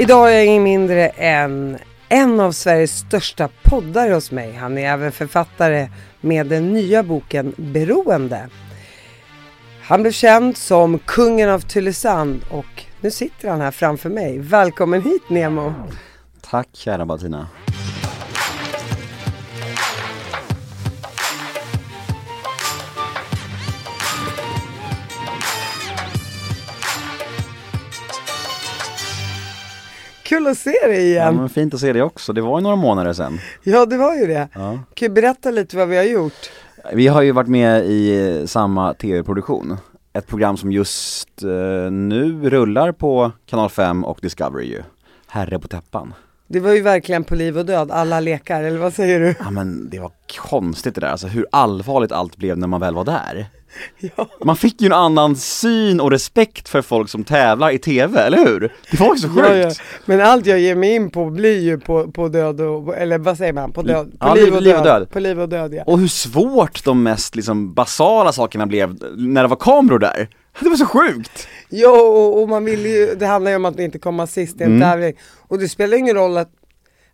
Idag är jag ingen mindre än en av Sveriges största poddare hos mig. Han är även författare med den nya boken Beroende. Han blev känd som kungen av Tylösand och nu sitter han här framför mig. Välkommen hit Nemo! Tack kära Martina! Kul att se dig Ja, igen! men fint att se dig också, det var ju några månader sedan. Ja, det var ju det. Ja. Kan du berätta lite vad vi har gjort? Vi har ju varit med i samma tv-produktion. Ett program som just eh, nu rullar på Kanal 5 och Discovery ju. Herre på täppan. Det var ju verkligen på liv och död, alla lekar, eller vad säger du? Ja men det var konstigt det där, alltså hur allvarligt allt blev när man väl var där. Ja. Man fick ju en annan syn och respekt för folk som tävlar i TV, eller hur? Det var ju så sjukt! Ja, ja. Men allt jag ger mig in på blir ju på, på död och, eller vad säger man? På död? På liv, och liv död. och död. På liv och död ja. Och hur svårt de mest liksom basala sakerna blev när det var kameror där. Det var så sjukt! Ja och, och man vill ju, det handlar ju om att inte komma sist i en Mm. tävling. Och det spelar ingen roll att,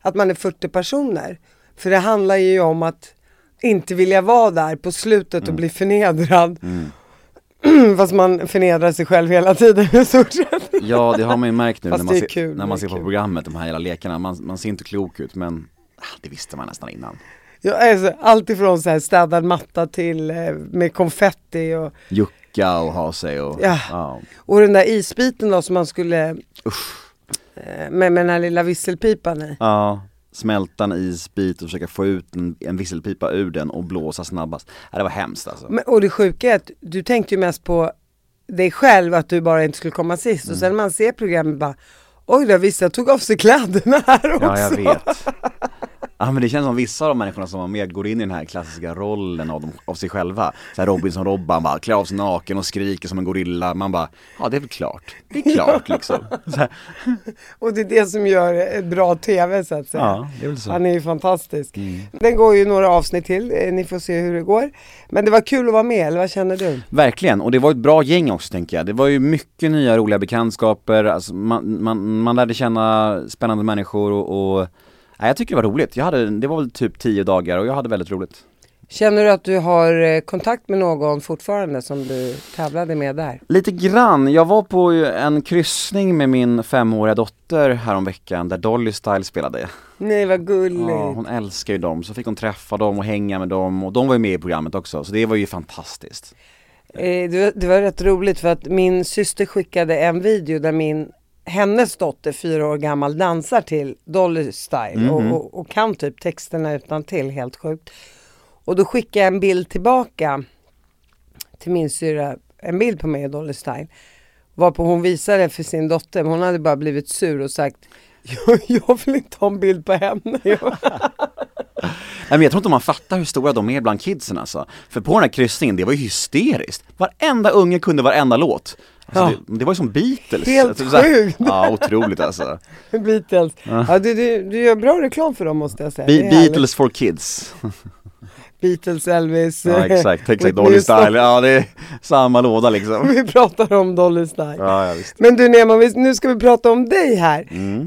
att man är 40 personer. För det handlar ju om att inte vilja vara där på slutet och Mm. bli förnedrad. Fast man förnedrar sig själv hela tiden i stort sett. Ja det har man ju märkt nu när Fast man, det är ser, kul, när man ser på kul. programmet, de här hela lekarna, man, man ser inte klok ut men ah, det visste man nästan innan. Ja, alltså, allt ifrån så här städad matta till eh, med konfetti och, Jucka och ha sig och Ja. ja. och den där isbiten då som man skulle Usch. eh, med, med den här lilla visselpipan i. ja. Smälta en isbit och försöka få ut en, en visselpipa ur den och blåsa snabbast. Ja, det var hemskt alltså. Men, och det sjuka är att du tänkte ju mest på dig själv att du bara inte skulle komma sist och Mm. sen när man ser programmet bara Oj då, vissa tog av sig kläderna här också. Ja jag vet. Ja men det känns som vissa av de människorna som var med går in i den här klassiska rollen av, dem, av sig själva. Så här Robinson-Robban bara klär av sig naken och skriker som en gorilla. Man bara, ja det är väl klart. Det är klart liksom. Och det är det som gör bra tv så att säga. ja, det är väl så. Han är ju fantastisk. Mm. Den går ju några avsnitt till, eh, ni får se hur det går. Men det var kul att vara med, eller vad känner du? Verkligen, och det var ett bra gäng också tänker jag. Det var ju mycket nya roliga bekantskaper, alltså, man, man, man lärde känna spännande människor och, och nej, jag tycker det var roligt. Jag hade, det var väl typ tio dagar och jag hade väldigt roligt. Känner du att du har eh, kontakt med någon fortfarande som du tävlade med där? Lite grann, jag var på en kryssning med min femåriga dotter häromveckan där Dolly Style spelade. Nej vad gulligt. Ja, hon älskar ju dem, så fick hon träffa dem och hänga med dem och de var ju med i programmet också, så det var ju fantastiskt. Eh, det, det var rätt roligt för att min syster skickade en video där min hennes dotter, fyra år gammal, dansar till Dolly Style Mhm. och, och, och kan typ texterna utan till helt sjukt. Och då skickade jag en bild tillbaka till min syrra, en bild på mig och Dolly Style. Varpå hon visade för sin dotter, hon hade bara blivit sur och sagt jag, jag vill inte ha en bild på henne. Nej men jag tror inte man fattar hur stora de är bland kidsen alltså. För på den här kryssningen, det var ju hysteriskt. Varenda unge kunde varenda låt. Alltså, det, det var ju som Beatles. Helt Alltså, sjukt. Ja, otroligt alltså. Beatles. Ja, du, du, du gör bra reklam för dem måste jag säga. Be- är härligt. Beatles for kids. Beatles, Elvis. Ja exakt, exakt. Dolly. Style, ja det är samma låda liksom. Vi pratar om Dolly Style. Ja, ja visst. Men du Nemo, nu ska vi prata om dig här. Mm.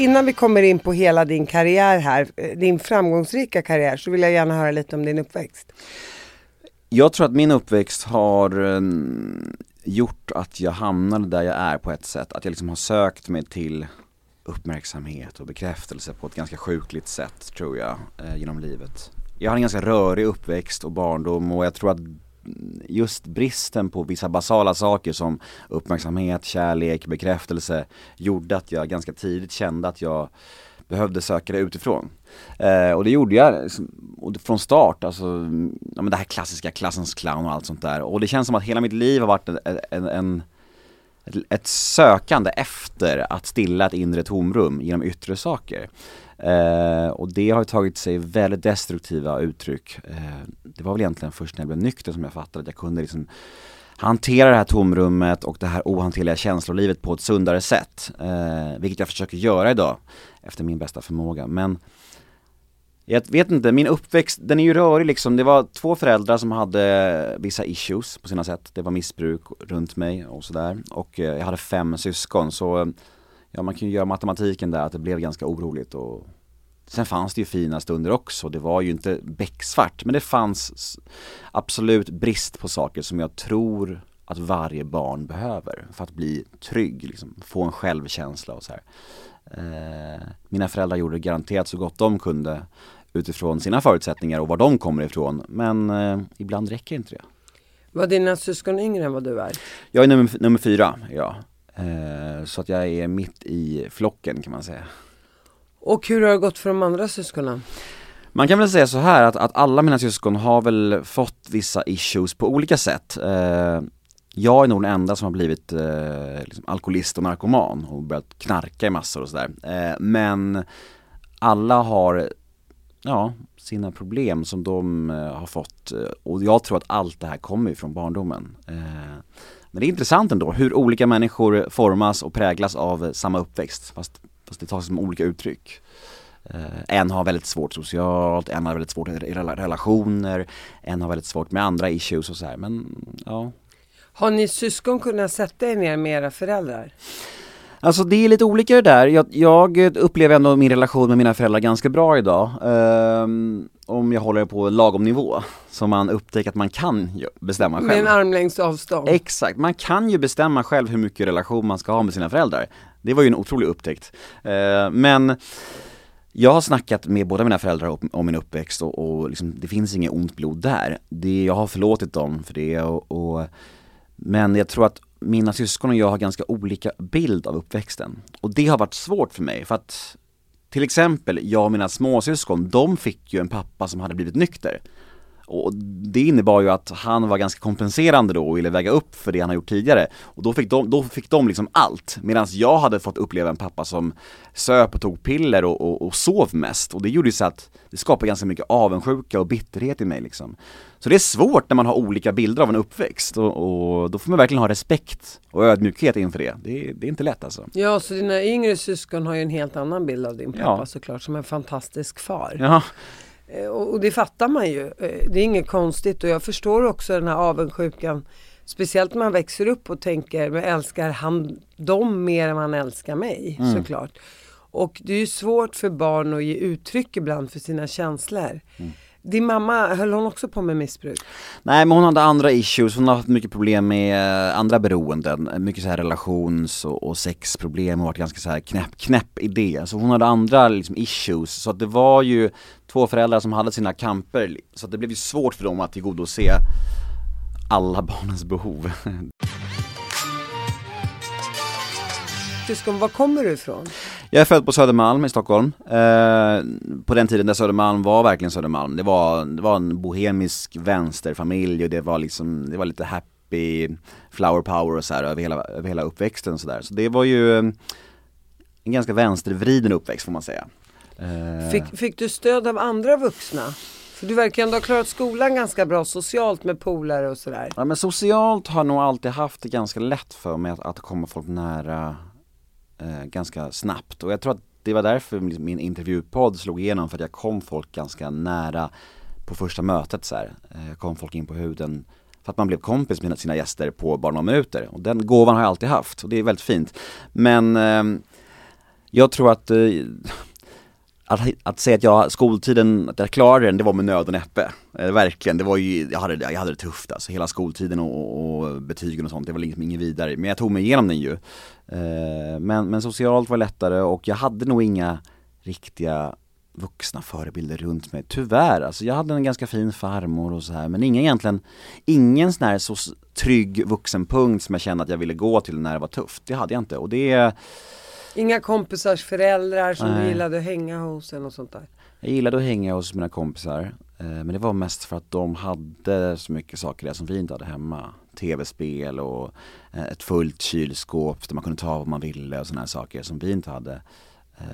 Innan vi kommer in på hela din karriär här, eh, din framgångsrika karriär, så vill jag gärna höra lite om din uppväxt. Jag tror att min uppväxt har eh, gjort att jag hamnade där jag är på ett sätt. Att jag liksom har sökt mig till uppmärksamhet och bekräftelse på ett ganska sjukligt sätt tror jag eh, genom livet. Jag hade en ganska rörig uppväxt och barndom och jag tror att just bristen på vissa basala saker som uppmärksamhet, kärlek, bekräftelse gjorde att jag ganska tidigt kände att jag behövde söka det utifrån. Eh, och det gjorde jag liksom, och från start, alltså, ja, men det här klassiska klassens clown och allt sånt där. Och det känns som att hela mitt liv har varit en, en, en ett sökande efter att stilla ett inre tomrum genom yttre saker. Eh, och det har tagit sig väldigt destruktiva uttryck. Eh, det var väl egentligen först när jag blev nykter som jag fattade att jag kunde liksom hantera det här tomrummet och det här ohanterliga känslolivet på ett sundare sätt. Eh, vilket jag försöker göra idag efter min bästa förmåga. Men jag vet inte, min uppväxt, den är ju rörig liksom. Det var två föräldrar som hade vissa issues på sina sätt. Det var missbruk runt mig och sådär. Och eh, jag hade fem syskon så eh, ja man kan ju göra matematiken där att det blev ganska oroligt och Sen fanns det ju fina stunder också, det var ju inte becksvart men det fanns absolut brist på saker som jag tror att varje barn behöver för att bli trygg, liksom, få en självkänsla och så här. Eh, mina föräldrar gjorde garanterat så gott de kunde utifrån sina förutsättningar och var de kommer ifrån men eh, ibland räcker inte det. Var dina syskon yngre än vad du är? Jag är nummer, nummer fyra, ja. Eh, så att jag är mitt i flocken kan man säga. Och hur har det gått för de andra syskonen? Man kan väl säga så här att, att alla mina syskon har väl fått vissa issues på olika sätt. Eh, jag är nog den enda som har blivit eh, liksom alkoholist och narkoman och börjat knarka i massor och sådär. Men alla har, ja, sina problem som de har fått och jag tror att allt det här kommer från barndomen. Men det är intressant ändå hur olika människor formas och präglas av samma uppväxt fast, fast det tar sig som olika uttryck. Uh, en har väldigt svårt socialt, en har väldigt svårt i relationer, en har väldigt svårt med andra issues och så här. men ja. Har ni syskon kunnat sätta er ner med era föräldrar? Alltså det är lite olika det där. Jag, jag upplever ändå min relation med mina föräldrar ganska bra idag. Um, om jag håller på lagom nivå. Så man upptäcker att man kan bestämma själv. Med en armlängds avstånd. Exakt, man kan ju bestämma själv hur mycket relation man ska ha med sina föräldrar. Det var ju en otrolig upptäckt. Uh, men jag har snackat med båda mina föräldrar om min uppväxt och, och liksom, det finns inget ont blod där. Det, jag har förlåtit dem för det och, och men jag tror att mina syskon och jag har ganska olika bild av uppväxten. Och det har varit svårt för mig för att till exempel jag och mina småsyskon, de fick ju en pappa som hade blivit nykter. Och det innebar ju att han var ganska kompenserande då och ville väga upp för det han har gjort tidigare. Och då fick de, då fick de liksom allt. Medan jag hade fått uppleva en pappa som söp och tog piller och, och, och sov mest. Och det gjorde ju så att det skapade ganska mycket avundsjuka och bitterhet i mig liksom. Så det är svårt när man har olika bilder av en uppväxt och, och då får man verkligen ha respekt och ödmjukhet inför det. Det, det är inte lätt alltså. Ja, så dina yngre syskon har ju en helt annan bild av din pappa ja. såklart, som en fantastisk far. Ja. Eh, och det fattar man ju. Eh, det är inget konstigt och jag förstår också den här avundsjukan. Speciellt när man växer upp och tänker, men älskar han dem mer än han älskar mig? Mm. Såklart. Och det är ju svårt för barn att ge uttryck ibland för sina känslor. Mm. Din mamma, höll hon också på med missbruk? Nej men hon hade andra issues, hon har haft mycket problem med eh, andra beroenden, mycket så här relations och, och sexproblem och varit ganska så här knäpp, knäpp idé. Så hon hade andra liksom issues, så att det var ju två föräldrar som hade sina kamper, så att det blev ju svårt för dem att tillgodose alla barnens behov. Syskon, var kommer du ifrån? Jag är född på Södermalm i Stockholm. Eh, på den tiden där Södermalm var verkligen Södermalm. Det var, det var en bohemisk vänsterfamilj och det var liksom, det var lite happy flower power och så här över hela, över hela uppväxten och så där. Så det var ju en ganska vänstervriden uppväxt får man säga. Eh. Fick, fick du stöd av andra vuxna? För du verkar ändå ha klarat skolan ganska bra socialt med polare och sådär. Ja men socialt har jag nog alltid haft det ganska lätt för mig att, att komma folk nära eh, ganska snabbt och jag tror att det var därför liksom min intervjupodd slog igenom för att jag kom folk ganska nära på första mötet så här. Eh, jag kom folk in på huden för att man blev kompis med sina gäster på bara några minuter och den gåvan har jag alltid haft och det är väldigt fint. Men eh, jag tror att eh, att, att säga att jag, skoltiden, att jag klarade den, det var med nöd och näppe. Eh, verkligen, det var ju, jag hade, jag hade det tufft alltså. Hela skoltiden och, och betygen och sånt, det var liksom inget vidare. Men jag tog mig igenom den ju. Eh, men, men socialt var lättare och jag hade nog inga riktiga vuxna förebilder runt mig. Tyvärr, alltså jag hade en ganska fin farmor och så här men ingen egentligen, ingen sån här så trygg vuxenpunkt som jag kände att jag ville gå till när det var tufft. Det hade jag inte och det Inga kompisars föräldrar som Nej. du gillade att hänga hos eller något sånt där? Jag gillade att hänga hos mina kompisar eh, Men det var mest för att de hade så mycket saker där som vi inte hade hemma. Tv-spel och eh, ett fullt kylskåp där man kunde ta vad man ville och sådana här saker som vi inte hade. Eh,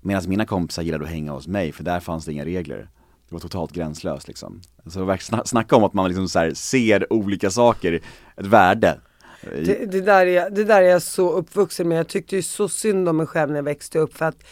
Medan mina kompisar gillade att hänga hos mig för där fanns det inga regler. Det var totalt gränslöst liksom. Så snacka om att man liksom så ser olika saker, ett värde Det, det, där är, det där är jag så uppvuxen med. Jag tyckte ju så synd om mig själv när jag växte upp för att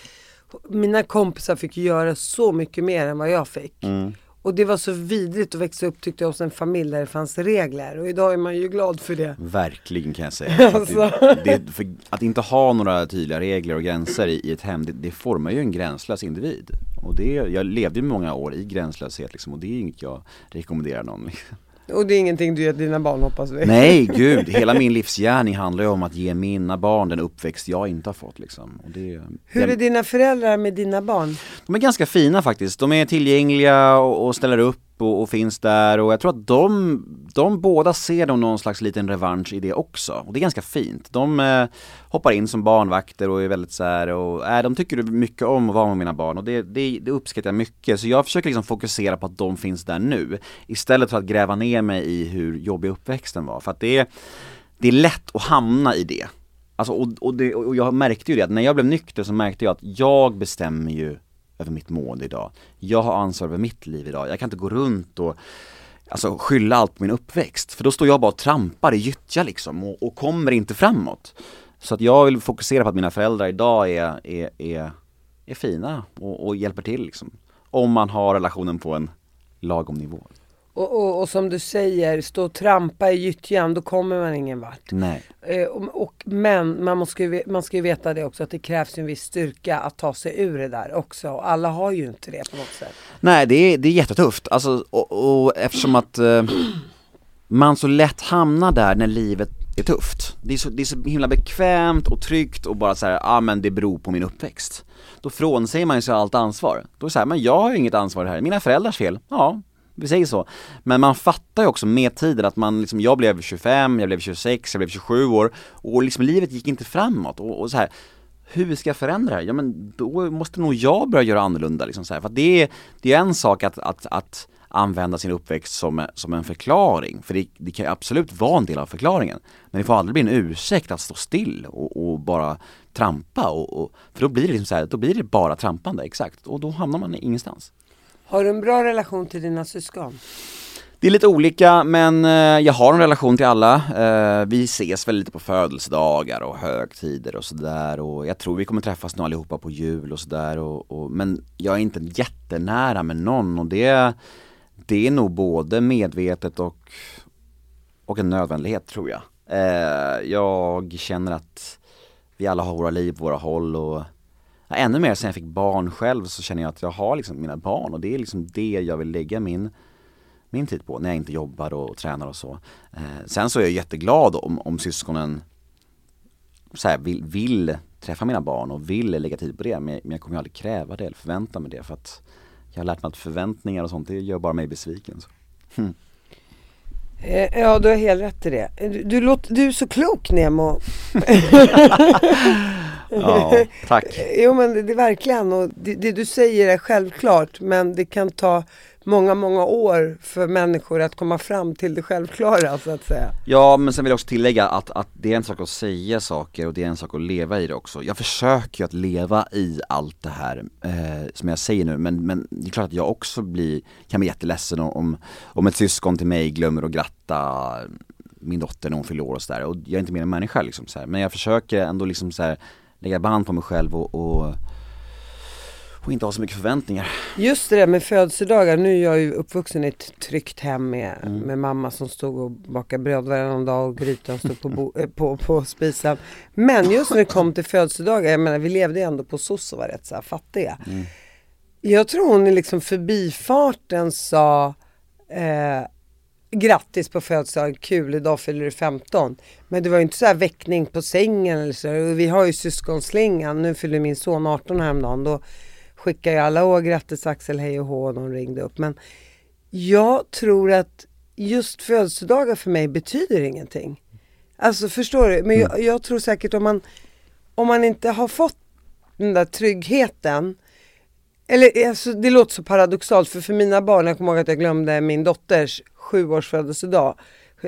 mina kompisar fick göra så mycket mer än vad jag fick. Mm. Och det var så vidrigt att växa upp tyckte jag hos en familj där det fanns regler och idag är man ju glad för det. Verkligen kan jag säga. För Att, Alltså. det, det, att inte ha några tydliga regler och gränser i, i ett hem, det, det formar ju en gränslös individ. Och det, jag levde ju många år i gränslöshet liksom, och det är inget jag rekommenderar någon. Liksom. Och det är ingenting du ger dina barn hoppas vi. Nej gud, hela min livsgärning handlar ju om att ge mina barn den uppväxt jag inte har fått liksom. Det, Hur är dina föräldrar med dina barn? De är ganska fina faktiskt, de är tillgängliga och, och ställer upp och, och finns där och jag tror att de, de båda ser de någon slags liten revansch i det också. Och det är ganska fint. De eh, hoppar in som barnvakter och är väldigt så här och äh, de tycker mycket om att vara med mina barn och det, det, det uppskattar jag mycket. Så jag försöker liksom fokusera på att de finns där nu istället för att gräva ner mig i hur jobbig uppväxten var. För att det är, det är lätt att hamna i det. Alltså, och, och, det, och jag märkte ju det, att när jag blev nykter så märkte jag att jag bestämmer ju över mitt mående idag. Jag har ansvar över mitt liv idag. Jag kan inte gå runt och alltså, skylla allt på min uppväxt. För då står jag bara och trampar i gyttja liksom och, och kommer inte framåt. Så att jag vill fokusera på att mina föräldrar idag är, är, är, är fina och, och hjälper till liksom. Om man har relationen på en lagom nivå. Och, och, och som du säger, stå och trampa i gyttjan, då kommer man ingen vart. Nej. Eh, och, och, men man, måste ju, man ska ju veta det också att det krävs en viss styrka att ta sig ur det där också. Och alla har ju inte det på något sätt. Nej det är, det är jättetufft, alltså, och, eftersom att eh, man så lätt hamnar där när livet är tufft. Det är så, det är så himla bekvämt och tryggt och bara såhär, ja ah, men det beror på min uppväxt. Då frånsäger man sig allt ansvar. Då är det såhär, men jag har ju inget ansvar här, mina föräldrars fel, ja vi säger så. Men man fattar ju också med tiden att man liksom, jag blev 25, jag blev 26, jag blev 27 år och liksom livet gick inte framåt och, och så här hur ska jag förändra det här? Ja men då måste nog jag börja göra annorlunda liksom så här. För att det är, det är en sak att, att, att använda sin uppväxt som, som en förklaring, för det, det kan ju absolut vara en del av förklaringen. Men det får aldrig bli en ursäkt att stå still och, och bara trampa och, och, för då blir det liksom så här, då blir det bara trampande, exakt, och då hamnar man ingenstans. Har du en bra relation till dina syskon? Det är lite olika men eh, jag har en relation till alla. Eh, vi ses väl lite på födelsedagar och högtider och sådär och jag tror vi kommer träffas nu allihopa på jul och sådär och, och, men jag är inte jättenära med någon och det, det är nog både medvetet och, och en nödvändighet tror jag. Eh, jag känner att vi alla har våra liv på våra håll och ännu mer sen jag fick barn själv så känner jag att jag har liksom mina barn och det är liksom det jag vill lägga min min tid på när jag inte jobbar och, tränar och så. Eh, sen så är jag jätteglad om, om syskonen så här, vill, vill träffa mina barn och vill lägga tid på det men, men jag kommer ju aldrig kräva det eller förvänta mig det för att jag har lärt mig att förväntningar och sånt det gör bara mig besviken. Så. Eh, ja, du har helt rätt i det. Du, du, låter, du är så klok Nemo. Ja, tack. Jo men det, det är verkligen och det, det du säger är självklart men det kan ta många, många år för människor att komma fram till det självklara så att säga. Ja men sen vill jag också tillägga att, att det är en sak att säga saker och det är en sak att leva i det också. Jag försöker ju att leva i allt det här eh, som jag säger nu men, men det är klart att jag också blir, kan bli jätteledsen om, om ett syskon till mig glömmer att gratta min dotter när hon fyller år och sådär och jag är inte mer än människa liksom så här. men jag försöker ändå liksom så här, lägga band på mig själv och, och, och inte ha så mycket förväntningar. Just det där med födelsedagar, nu är jag ju uppvuxen i ett tryggt hem med, med mamma som stod och bakade bröd varannan dag och grytan stod på, bo, eh, på, på spisen. Men just när det kom till födelsedagar, jag menar vi levde ju ändå på soc och var rätt så här fattiga. Jag tror hon liksom förbifarten sa eh, grattis på födelsedagen, kul idag fyller du 15. Men det var ju inte så här väckning på sängen eller så. Och Vi har ju syskonslingan, nu fyller min son 18 häromdagen. Då skickar ju alla åh grattis Axel, hej och hå och de ringde upp. Men jag tror att just födelsedagar för mig betyder ingenting. Alltså förstår du? Men jag, jag tror säkert om man, om man inte har fått den där tryggheten eller alltså, det låter så paradoxalt för för mina barn, jag kommer ihåg att jag glömde min dotters sjuårs födelsedag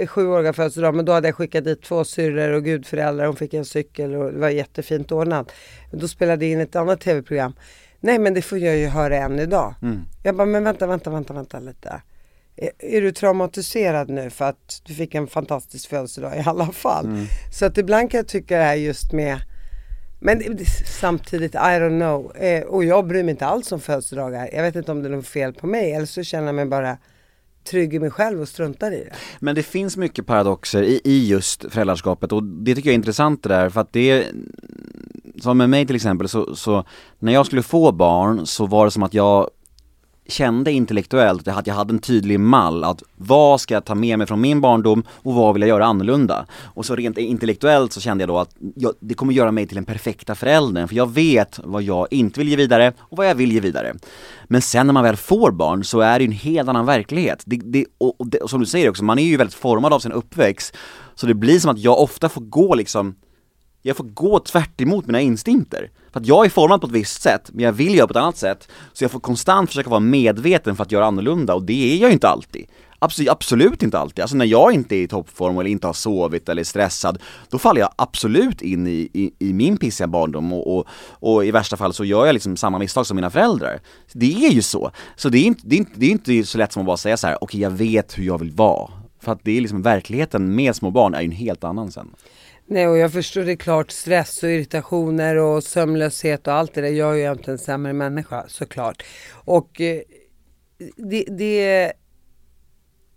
sjuåriga födelsedag men då hade jag skickat dit två syrror och gudföräldrar, hon fick en cykel och det var jättefint ordnat. Då spelade jag in ett annat tv-program. Nej men det får jag ju höra än idag. Jag bara, men vänta, vänta, vänta, vänta lite. Är, är du traumatiserad nu för att du fick en fantastisk födelsedag i alla fall? Så att ibland kan jag tycka det här just med men samtidigt, I don't know. Eh, och jag bryr mig inte alls om födelsedagar. Jag vet inte om det är något fel på mig eller så känner jag mig bara trygg i mig själv och struntar i det. Men det finns mycket paradoxer i, i just föräldraskapet och det tycker jag är intressant det där för att det Som med mig till exempel så, så när jag skulle få barn så var det som att jag kände intellektuellt att jag hade en tydlig mall att vad ska jag ta med mig från min barndom och vad vill jag göra annorlunda? Och så rent intellektuellt så kände jag då att jag, det kommer göra mig till den perfekta föräldern för jag vet vad jag inte vill ge vidare och vad jag vill ge vidare. Men sen när man väl får barn så är det ju en helt annan verklighet. Det, det, och, och, det, och som du säger också, man är ju väldigt formad av sin uppväxt. Så det blir som att jag ofta får gå liksom jag får gå tvärt emot mina instinkter. För att jag är formad på ett visst sätt, men jag vill göra på ett annat sätt. Så jag får konstant försöka vara medveten för att göra annorlunda, och det är jag ju inte alltid. Absolut, absolut inte alltid. Alltså när jag inte är i toppform eller inte har sovit eller är stressad, då faller jag absolut in i, i, i min pissiga barndom och, och, och i värsta fall så gör jag liksom samma misstag som mina föräldrar. Det är ju så. Så det är inte, det är inte, det är inte så lätt som att bara säga så här: okej jag vet hur jag vill vara. För att det är liksom verkligheten med små barn är ju en helt annan sen. Nej och jag förstår det klart stress och irritationer och sömnlöshet och allt det där gör ju inte en sämre människa såklart. Och eh, det, det,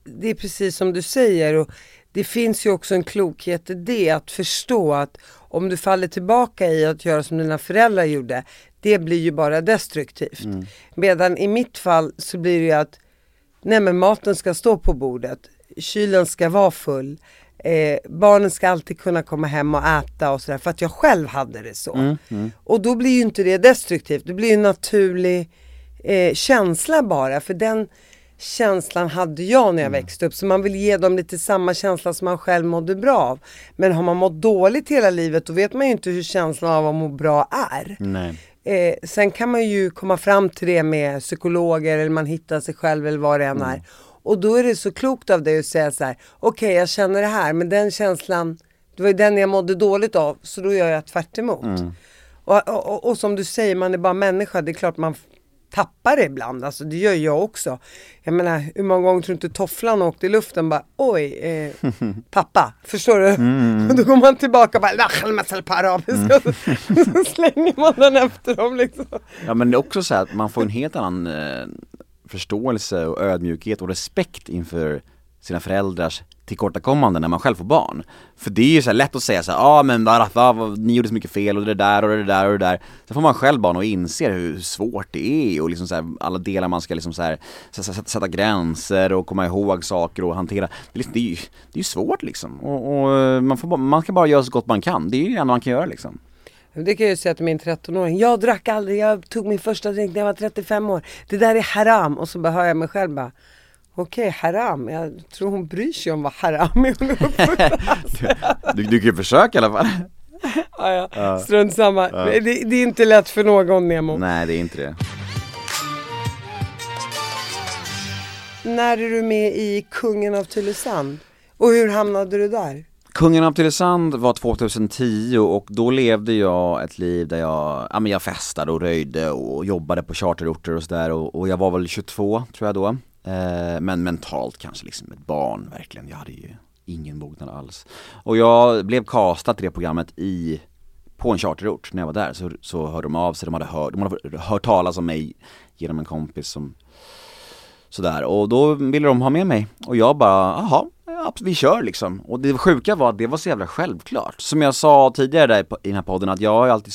det är precis som du säger och det finns ju också en klokhet i det att förstå att om du faller tillbaka i att göra som dina föräldrar gjorde, det blir ju bara destruktivt. Medan i mitt fall så blir det ju att nej men maten ska stå på bordet, kylen ska vara full, eh, barnen ska alltid kunna komma hem och äta och sådär för att jag själv hade det så. Och då blir ju inte det destruktivt, det blir ju en naturlig eh, känsla bara för den känslan hade jag när jag växte upp så man vill ge dem lite samma känsla som man själv mådde bra av. Men har man mått dåligt hela livet då vet man ju inte hur känslan av att må bra är. Eh, sen kan man ju komma fram till det med psykologer eller man hittar sig själv eller vad det än är. Och då är det så klokt av dig att säga så här, okej jag känner det här men den känslan, det var ju den jag mådde dåligt av så då gör jag tvärt emot. Och, och, och, som du säger, man är bara människa, det är klart man tappar det ibland, alltså det gör jag också. Jag menar, hur många gånger tror du inte tofflan åkte i luften bara, oj, eh, pappa, förstår du? Och då går man tillbaka och bara, "Lakhal masal på arabiska, och så, så slänger man den efter dem liksom. Ja men det är också så här att man får en helt annan eh, förståelse och ödmjukhet och respekt inför sina föräldrars tillkortakommanden när man själv får barn. För det är ju så här lätt att säga så ja ah, men bara, va, ni gjorde så mycket fel och det där och det där och det där. Sen får man själv barn och inser hur svårt det är och liksom så här, alla delar man ska liksom så här, sätta gränser och komma ihåg saker och hantera. Det är, liksom, det är ju det är ju svårt liksom. Och, och eh, man, får man ska bara göra så gott man kan. Det är ju det enda man kan göra liksom. Det kan jag ju säga till min 13-åring. Jag drack aldrig, jag tog min första drink när jag var 35 år. Det där är haram. Och så bara hör jag mig själv bara, okej haram. Jag tror hon bryr sig om vad haram är. Uppvuxen. Du, du kan ju försöka i alla fall. ja, ja. Strunt samma. Det, det är inte lätt för någon Nemo. Nej det är inte det. När är du med i Kungen av Tylösand? Och hur hamnade du där? Kungen av Tylösand var 2010 och då levde jag ett liv där jag, ja men jag festade och röjde och jobbade på charterorter och sådär och, och jag var väl 22 tror jag då. Eh, men mentalt kanske liksom ett barn verkligen, jag hade ju ingen mognad alls. Och jag blev castad till det programmet i, på en charterort när jag var där så, så hörde de av sig, de hade hört, de hade hört talas om mig genom en kompis som Sådär, och då ville de ha med mig och jag bara, jaha, ja, vi kör liksom. Och det sjuka var att det var så jävla självklart. Som jag sa tidigare där i den här podden att jag har ju alltid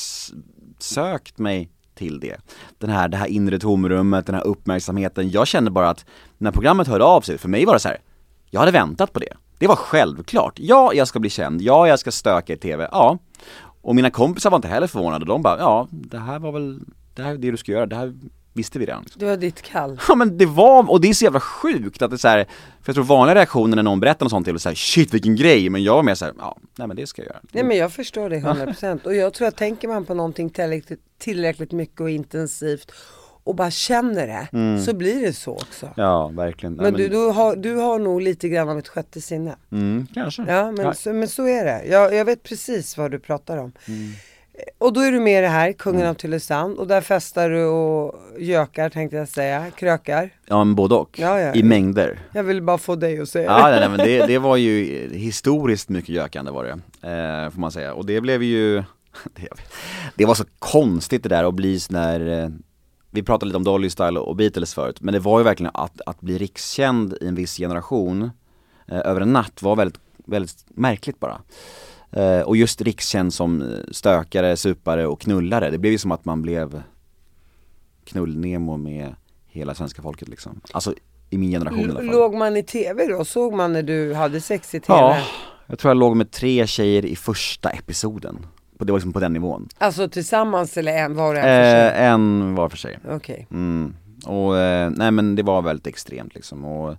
sökt mig till det. Den här, det här inre tomrummet, den här uppmärksamheten. Jag kände bara att när programmet hörde av sig, för mig var det så här, jag hade väntat på det. Det var självklart. Ja, jag ska bli känd. Ja, jag ska stöka i TV. Ja. Och mina kompisar var inte heller förvånade. De bara, ja, det här var väl, det här är det du ska göra. Det här visste vi redan. Liksom. Det var ditt kall. Ja men det var, och det är så jävla sjukt att det är så här, för jag tror vanliga reaktioner när någon berättar något sånt är väl såhär shit vilken grej, men jag var mer såhär, ja, nej men det ska jag göra. Nej men jag förstår det 100% och jag tror att tänker man på någonting tillräckligt, tillräckligt mycket och intensivt och bara känner det, så blir det så också. Ja, verkligen. Men du, du, har, du har nog lite grann av ett sjätte sinne. Mm, kanske. Ja, men, Ja. Så, men så är det. Jag, jag vet precis vad du pratar om. Mm. Och då är du med i det här, Kungen av Tylösand, och där festar du och gökar tänkte jag säga, krökar. Ja men både och, Ja, ja. i mängder. Jag vill bara få dig att säga Ja, det. nej, men det, det var ju historiskt mycket gökande var det, eh, får man säga. Och det blev ju, det, det var så konstigt det där att bli sån där, eh, vi pratade lite om Dolly Style och Beatles förut, men det var ju verkligen att, att bli rikskänd i en viss generation eh, över en natt var väldigt, väldigt märkligt bara. Eh, och just rikskänd som eh, stökare, supare och knullare, det blev ju som att man blev knullnemo med hela svenska folket liksom. Alltså i min generation i alla fall. Låg man i tv då? Såg man när du hade sex i tv? Ja, jag tror jag låg med tre tjejer i första episoden. Det var liksom på den nivån. Alltså tillsammans eller en var och en för sig? Eh, en var för sig. Okej. Mm. Och eh, nej men det var väldigt extremt liksom. Och,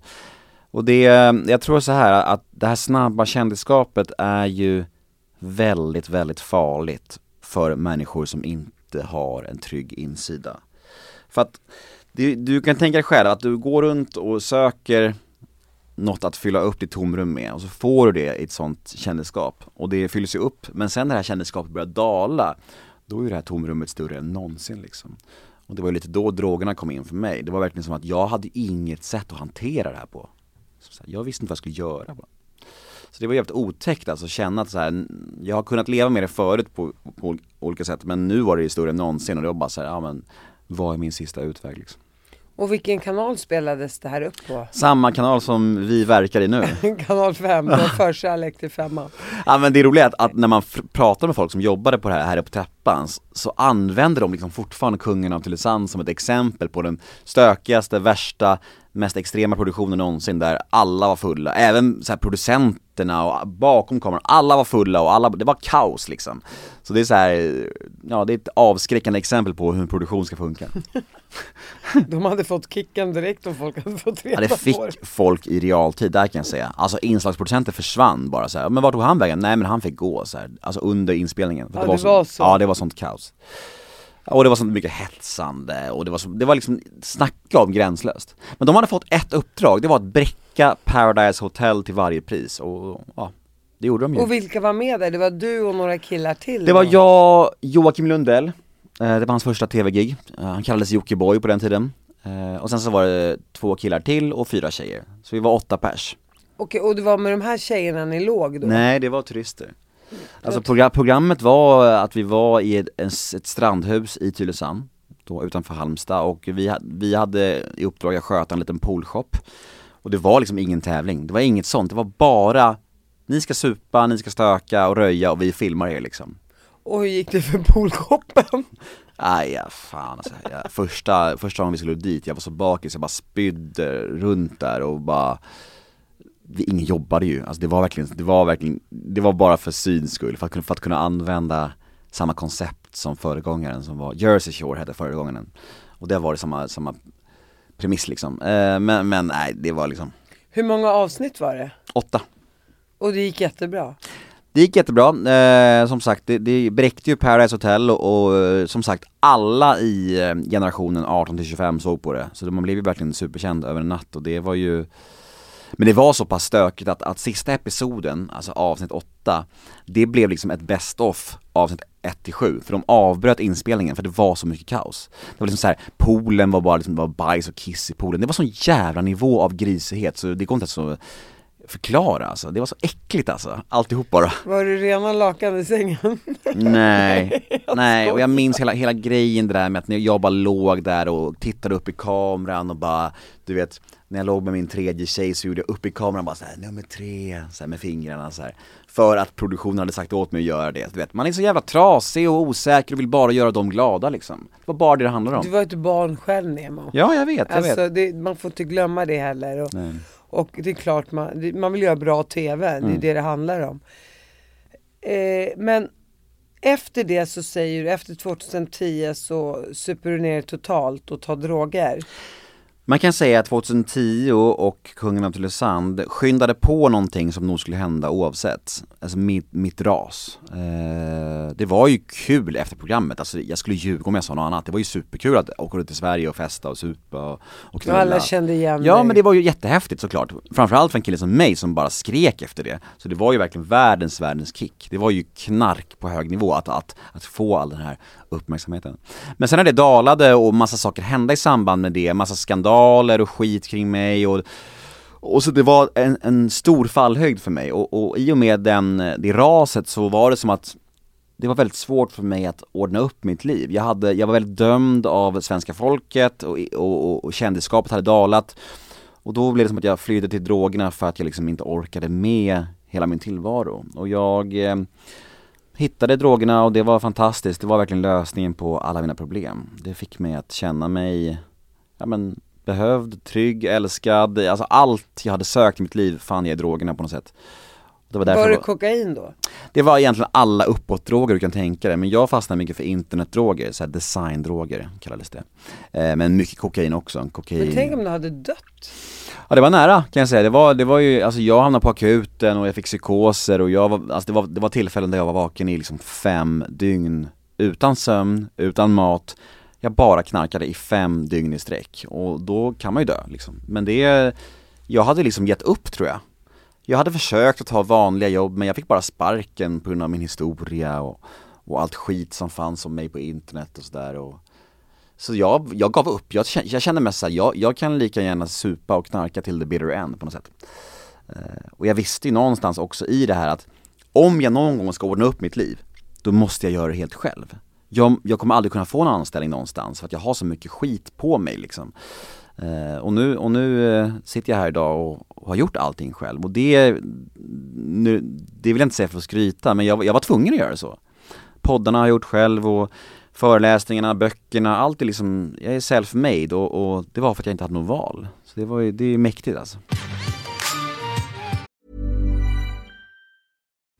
och det, jag tror så här att det här snabba kändisskapet är ju väldigt, väldigt farligt för människor som inte har en trygg insida. För att du, du kan tänka dig själv att du går runt och söker något att fylla upp ditt tomrum med och så får du det i ett sånt kändisskap och det fylls ju upp men sen när det här kändisskapet börjar dala då är det här tomrummet större än någonsin liksom. Och det var ju lite då drogerna kom in för mig. Det var verkligen som att jag hade inget sätt att hantera det här på. Så jag visste inte vad jag skulle göra. Så det var jävligt otäckt alltså att känna att så här, jag har kunnat leva med det förut på, på olika sätt men nu var det ju större än någonsin och det var bara så här, ja men vad är min sista utväg liksom? Och vilken kanal spelades det här upp på? Samma kanal som vi verkar i nu. kanal 5, det var förkärlek till femman. Ja men det är att, att när man pratar med folk som jobbade på det här, här på trappan så använder de liksom fortfarande Kungen av Tylösand som ett exempel på den stökigaste, värsta, mest extrema produktionen någonsin där alla var fulla, även så producenterna och bakom kameran, alla var fulla och alla, det var kaos liksom. Så det är så här, ja det är ett avskräckande exempel på hur en produktion ska funka. De hade fått kicken direkt om folk hade fått Ja reda det på fick det. folk i realtid, där kan jag säga. Alltså inslagsproducenter försvann bara så här. men vart tog han vägen? Nej men han fick gå så här. alltså under inspelningen. För Ja, det var så. Ja det var sånt kaos. Och det var så mycket hetsande och det var, så, det var liksom, snacka om gränslöst. Men de hade fått ett uppdrag, det var att bräcka Paradise Hotel till varje pris och ja, det gjorde de ju. Och vilka var med där? Det var du och några killar till? Det var jag, Joakim Lundell, eh, det var hans första tv-gig, Eh, han kallades Jockiboi på den tiden Eh, Och sen så var det två killar till och fyra tjejer, så vi var åtta pers Okej, och det var med de här tjejerna ni låg då? Nej det var turister Alltså progra- programmet var att vi var i ett, ett strandhus i Tylösand Då utanför Halmstad och vi, vi hade i uppdrag att sköta en liten poolshop. Och det var liksom ingen tävling, det var inget sånt, det var bara Ni ska supa, ni ska stöka och röja och vi filmar er liksom. Och hur gick det för poolshoppen? Aj, ja, fan alltså. jag, första, första gången vi skulle dit, jag var så bakis, jag bara spydde runt där och bara vi, Ingen jobbade ju, alltså det var verkligen, det var verkligen, det var bara för syns skull, för att, kunna- för att kunna använda samma koncept som föregångaren som var, Jersey Shore hette föregångaren. Och där var det samma, samma premiss liksom, eh, men, men nej det var liksom Hur många avsnitt var det? åtta. Och det gick jättebra? Det gick jättebra, eh, som sagt det, det bräckte ju Paradise Hotel och, och eh, som sagt alla i eh, generationen 18-25 såg på det, så man blev ju verkligen superkänd över en natt och det var ju men det var så pass stökigt att, att sista episoden, alltså avsnitt 8 Det blev liksom ett best of avsnitt 1-7, för de avbröt inspelningen för det var så mycket kaos. Det var liksom så här, poolen var bara liksom, det var bajs och kiss i poolen, det var sån jävla nivå av grisighet så det går inte ens att förklara alltså, det var så äckligt alltså, alltihop bara Var du rena lakan i sängen? Nej, nej och jag minns hela, hela grejen det där med att jag bara låg där och tittade upp i kameran och bara, du vet när jag låg med min tredje tjej så gjorde jag upp i kameran bara såhär, nummer tre, så här, med fingrarna så här. För att produktionen hade sagt åt mig att göra det, du vet, man är så jävla trasig och osäker och vill bara göra dem glada liksom Det var bara det det handlade om Du var ett barn själv Nemo. Ja, jag vet, jag Alltså, vet det, man får inte glömma det heller. Och. Och det är klart, man, man vill göra bra TV, det är Mm. det det handlar om. Eh, men efter det så säger du, efter 2010 så super du ner totalt och tar droger. Man kan säga att 2010 och Kungen av Tylösand skyndade på någonting som nog skulle hända oavsett. Alltså mitt, mitt ras. Eh, det var ju kul efter programmet, alltså jag skulle ljuga om jag sa något annat. Det var ju superkul att åka ut till Sverige och festa och supa och, och Och knulla. alla kände igen Ja men det var ju jättehäftigt såklart. Framförallt för en kille som mig som bara skrek efter det. Så det var ju verkligen världens, världens kick. Det var ju knark på hög nivå att, att, att få all den här uppmärksamheten. Men sen när det dalade och massa saker hände i samband med det, massa skandaler och skit kring mig och och så det var en, en stor fallhöjd för mig och, och i och med den, det raset så var det som att det var väldigt svårt för mig att ordna upp mitt liv. Jag, hade, jag var väldigt dömd av svenska folket och, och, och, och kändisskapet hade dalat. Och då blev det som att jag flydde till drogerna för att jag liksom inte orkade med hela min tillvaro. Och jag eh, hittade drogerna och det var fantastiskt. Det var verkligen lösningen på alla mina problem. Det fick mig att känna mig, ja men behövd, trygg, älskad, alltså allt jag hade sökt i mitt liv fann jag i drogerna på något sätt. Det var därför Var det kokain då? det var egentligen alla uppåtdroger du kan tänka dig, men jag fastnade mycket för internetdroger, så här designdroger kallades det. Eh, men mycket kokain också, kokain. Men tänk om du hade dött? Ja det var nära kan jag säga, det var, det var ju, alltså jag hamnade på akuten och jag fick psykoser och jag var, alltså det var, det var tillfällen där jag var vaken i liksom fem dygn utan sömn, utan mat jag bara knarkade i fem dygn i sträck. Och då kan man ju dö liksom. Men det, jag hade liksom gett upp tror jag. Jag hade försökt att ta vanliga jobb men jag fick bara sparken på grund av min historia och, och allt skit som fanns om mig på internet och sådär. Och så jag, jag gav upp, jag kände, jag kände mest såhär, jag, jag kan lika gärna supa och knarka till the bitter end på något sätt. Eh, och jag visste ju någonstans också i det här att om jag någon gång ska ordna upp mitt liv, då måste jag göra det helt själv jag, jag kommer aldrig kunna få en anställning någonstans för att jag har så mycket skit på mig liksom Eh, och nu, och nu eh, sitter jag här idag och, och har gjort allting själv och det, nu, det vill jag inte säga för att skryta men jag, jag var tvungen att göra så Poddarna har jag gjort själv och föreläsningarna, böckerna, allt är liksom, jag är self-made och, och det var för att jag inte hade något val. Så det var ju, det är mäktigt alltså.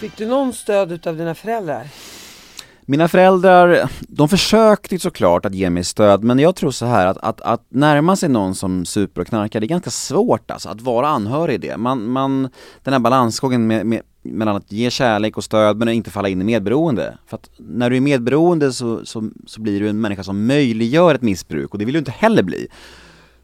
Fick du någon stöd utav dina föräldrar? Mina föräldrar, de försökte såklart att ge mig stöd men jag tror så här att, att, att närma sig någon som super och knarkar, det är ganska svårt alltså, att vara anhörig i det. Man, man, den här balansgången med, med, mellan att ge kärlek och stöd men inte falla in i medberoende. För att när du är medberoende så, så, så blir du en människa som möjliggör ett missbruk och det vill du inte heller bli.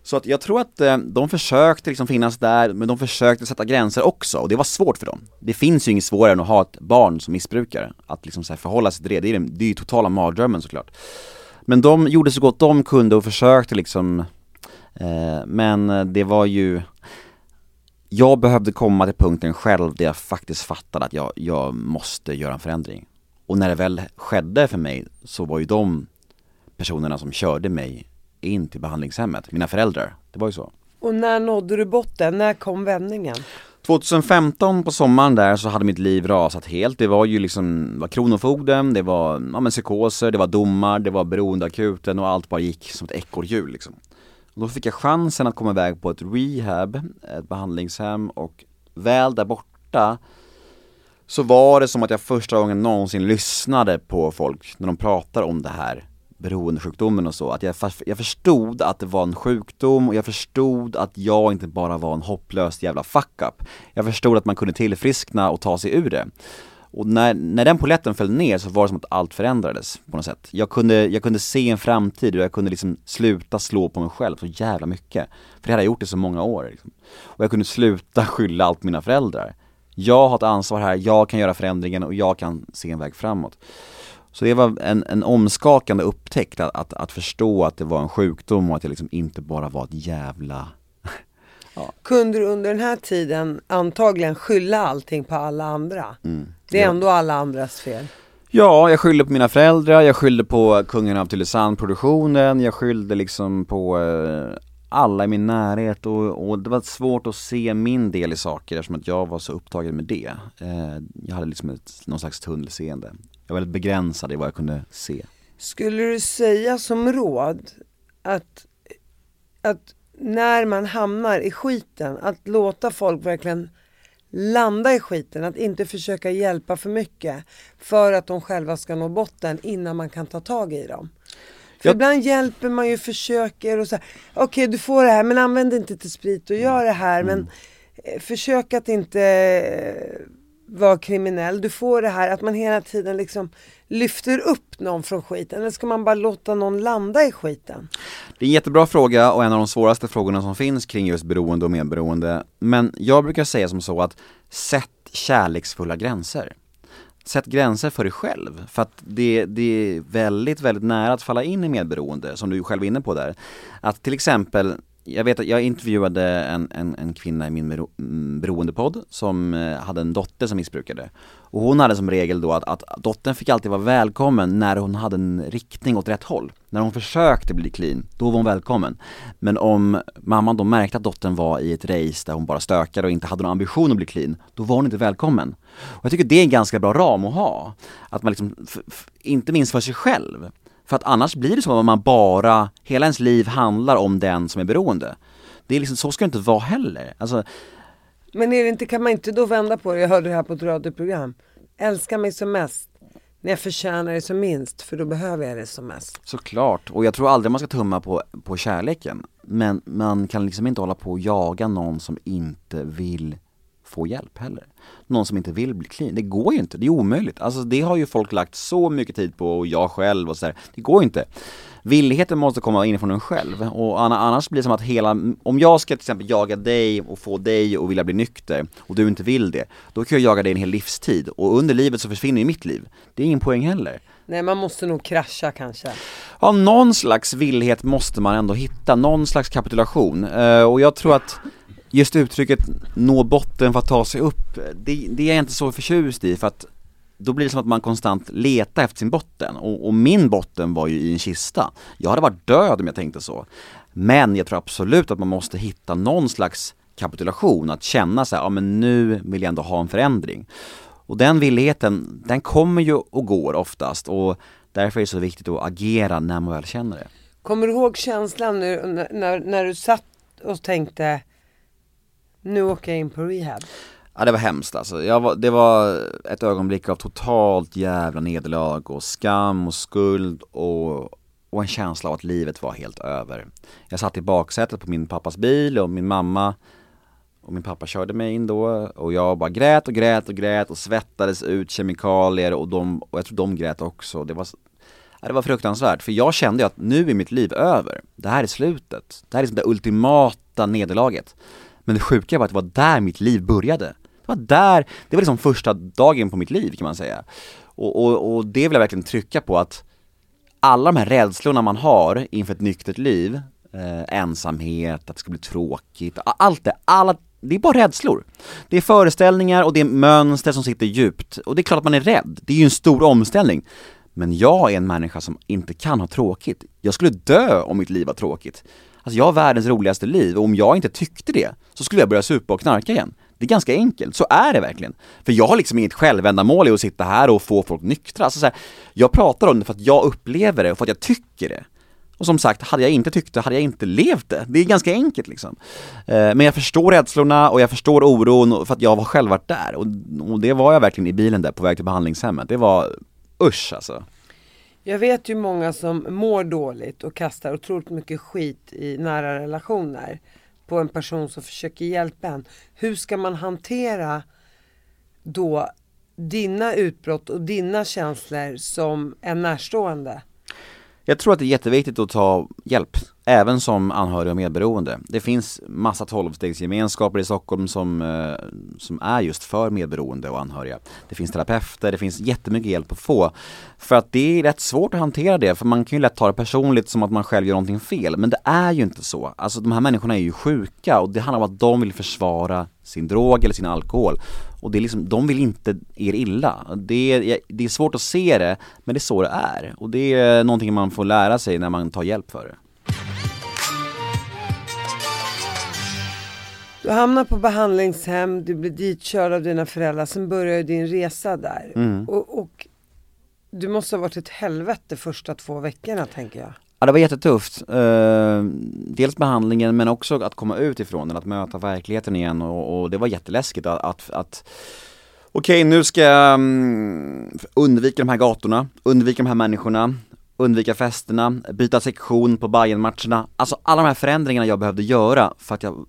Så att jag tror att eh, de försökte liksom finnas där, men de försökte sätta gränser också och det var svårt för dem. Det finns ju inget svårare än att ha ett barn som missbrukar, att liksom så här förhålla sig till det, det är, det är ju totala mardrömmen såklart. Men de gjorde så gott de kunde och försökte liksom, eh, men det var ju jag behövde komma till punkten själv där jag faktiskt fattade att jag, jag måste göra en förändring. Och när det väl skedde för mig så var ju de personerna som körde mig in till behandlingshemmet, mina föräldrar. Det var ju så. Och när nådde du botten? När kom vändningen? 2015 på sommaren där så hade mitt liv rasat helt. Det var ju liksom, det var Kronofogden, det var ja, men psykoser, det var domar, det var beroendeakuten och allt bara gick som ett ekorrhjul liksom. Och då fick jag chansen att komma iväg på ett rehab, ett behandlingshem och väl där borta så var det som att jag första gången någonsin lyssnade på folk när de pratar om det här beroendesjukdomen och så, att jag, jag förstod att det var en sjukdom och jag förstod att jag inte bara var en hopplös jävla fuck-up. Jag förstod att man kunde tillfriskna och ta sig ur det. Och när, när den poletten föll ner så var det som att allt förändrades på något sätt. Jag kunde, jag kunde se en framtid och jag kunde liksom sluta slå på mig själv så jävla mycket. För det hade jag gjort i så många år. Liksom. Och jag kunde sluta skylla allt på mina föräldrar. Jag har ett ansvar här, jag kan göra förändringen och jag kan se en väg framåt. Så det var en, en omskakande upptäckt att, att, att, förstå att det var en sjukdom och att det liksom inte bara var ett jävla ja. Kunde du under den här tiden antagligen skylla allting på alla andra? Mm. Det är ja. ändå alla andras fel. Ja, jag skyllde på mina föräldrar, jag skyllde på Kungen av Tylösand produktionen, jag skyllde liksom på eh, alla i min närhet och, och, det var svårt att se min del i saker eftersom att jag var så upptagen med det. Eh, jag hade liksom ett, någon slags tunnelseende. Jag var väldigt begränsad i vad jag kunde se. Skulle du säga som råd att, att när man hamnar i skiten, att låta folk verkligen landa i skiten, att inte försöka hjälpa för mycket för att de själva ska nå botten innan man kan ta tag i dem. För jag... ibland hjälper man ju, försöker och så okej okay, du får det här men använd inte till sprit och gör det här mm. men eh, försök att inte vara kriminell. Du får det här att man hela tiden liksom lyfter upp någon från skiten eller ska man bara låta någon landa i skiten? Det är en jättebra fråga och en av de svåraste frågorna som finns kring just beroende och medberoende. Men jag brukar säga som så att sätt kärleksfulla gränser. Sätt gränser för dig själv, för att det, det är väldigt, väldigt nära att falla in i medberoende, som du själv är inne på där. Att till exempel jag vet att jag intervjuade en, en, en kvinna i min bero, mm, beroendepodd som eh, hade en dotter som missbrukade. Och hon hade som regel då att, att dottern fick alltid vara välkommen när hon hade en riktning åt rätt håll. När hon försökte bli clean, då var hon välkommen. Men om mamman då märkte att dottern var i ett race där hon bara stökade och inte hade någon ambition att bli clean, då var hon inte välkommen. Och jag tycker det är en ganska bra ram att ha. Att man liksom, inte minst för sig själv, för att annars blir det som att man bara, hela ens liv handlar om den som är beroende. Det är liksom, så ska det inte vara heller. Alltså, men är det inte, kan man inte då vända på det? Jag hörde det här på ett radioprogram. Älska mig som mest när jag förtjänar det som minst, för då behöver jag det som mest. Såklart, och jag tror aldrig man ska tumma på, på kärleken. Men man kan liksom inte hålla på och jaga någon som inte vill få hjälp heller. Någon som inte vill bli clean, det går ju inte, det är omöjligt. Alltså det har ju folk lagt så mycket tid på och jag själv och sådär, det går ju inte. Villigheten måste komma inifrån en själv och annars blir det som att hela, om jag ska till exempel jaga dig och få dig att vilja bli nykter och du inte vill det, då kan jag jaga dig en hel livstid och under livet så försvinner ju mitt liv. Det är ingen poäng heller. Nej man måste nog krascha kanske. Ja, någon slags villighet måste man ändå hitta, någon slags kapitulation. Uh, och jag tror att just uttrycket nå botten för att ta sig upp, det, det är jag inte så förtjust i för att då blir det som att man konstant letar efter sin botten och, och, min botten var ju i en kista. Jag hade varit död om jag tänkte så. Men jag tror absolut att man måste hitta någon slags kapitulation, att känna så här, ja men nu vill jag ändå ha en förändring. Och den villigheten, den kommer ju och går oftast och därför är det så viktigt att agera när man väl känner det. Kommer du ihåg känslan nu när, när du satt och tänkte nu åker jag in på rehab. Ja det var hemskt alltså. Var, det var ett ögonblick av totalt jävla nederlag och skam och skuld och, och en känsla av att livet var helt över. Jag satt i baksätet på min pappas bil och min mamma och min pappa körde mig in då och jag bara grät och grät och grät och svettades ut kemikalier och, de, och jag tror de grät också. Det var, ja, det var fruktansvärt för jag kände ju att nu är mitt liv över. Det här är slutet. Det här är liksom det ultimata nederlaget. Men det sjuka var att det var där mitt liv började. Det var där, det var liksom första dagen på mitt liv kan man säga. Och, och, och det vill jag verkligen trycka på att alla de här rädslorna man har inför ett nyktert liv, eh, ensamhet, att det ska bli tråkigt, allt det, alla, det är bara rädslor. Det är föreställningar och det är mönster som sitter djupt. Och det är klart att man är rädd, det är ju en stor omställning. Men jag är en människa som inte kan ha tråkigt. Jag skulle dö om mitt liv var tråkigt. Alltså jag har världens roligaste liv och om jag inte tyckte det så skulle jag börja supa och knarka igen. Det är ganska enkelt, så är det verkligen. För jag har liksom inget självändamål i att sitta här och få folk nyktra. Alltså så här, jag pratar om det för att jag upplever det och för att jag tycker det. Och som sagt, hade jag inte tyckt det, hade jag inte levt det. Det är ganska enkelt liksom. Eh, men jag förstår rädslorna och jag förstår oron för att jag har själv varit där. Och det var jag verkligen i bilen där på väg till behandlingshemmet. Det var usch alltså. Jag vet ju många som mår dåligt och kastar otroligt mycket skit i nära relationer på en person som försöker hjälpa en. Hur ska man hantera då dina utbrott och dina känslor som en närstående? Jag tror att det är jätteviktigt att ta hjälp, även som anhörig och medberoende. Det finns massa tolvstegsgemenskaper i Stockholm som, eh, som är just för medberoende och anhöriga. Det finns terapeuter, det finns jättemycket hjälp att få. För att det är rätt svårt att hantera det, för man kan ju lätt ta det personligt som att man själv gör någonting fel, men det är ju inte så. Alltså de här människorna är ju sjuka och det handlar om att de vill försvara sin drog eller sin alkohol. Och det är liksom, de vill inte er illa. Det är, det är svårt att se det, men det är så det är. Och det är någonting man får lära sig när man tar hjälp för det. Du hamnar på behandlingshem, du blir ditkörd av dina föräldrar, sen börjar din resa där. Och, och du måste ha varit ett helvete första två veckorna tänker jag. Ja det var jättetufft. Eh, dels behandlingen men också att komma ut ifrån den, att möta verkligheten igen och, och det var jätteläskigt att, att, att Okej nu ska jag mm, undvika de här gatorna, undvika de här människorna, undvika festerna, byta sektion på Bayern-matcherna. Alltså alla de här förändringarna jag behövde göra för att jag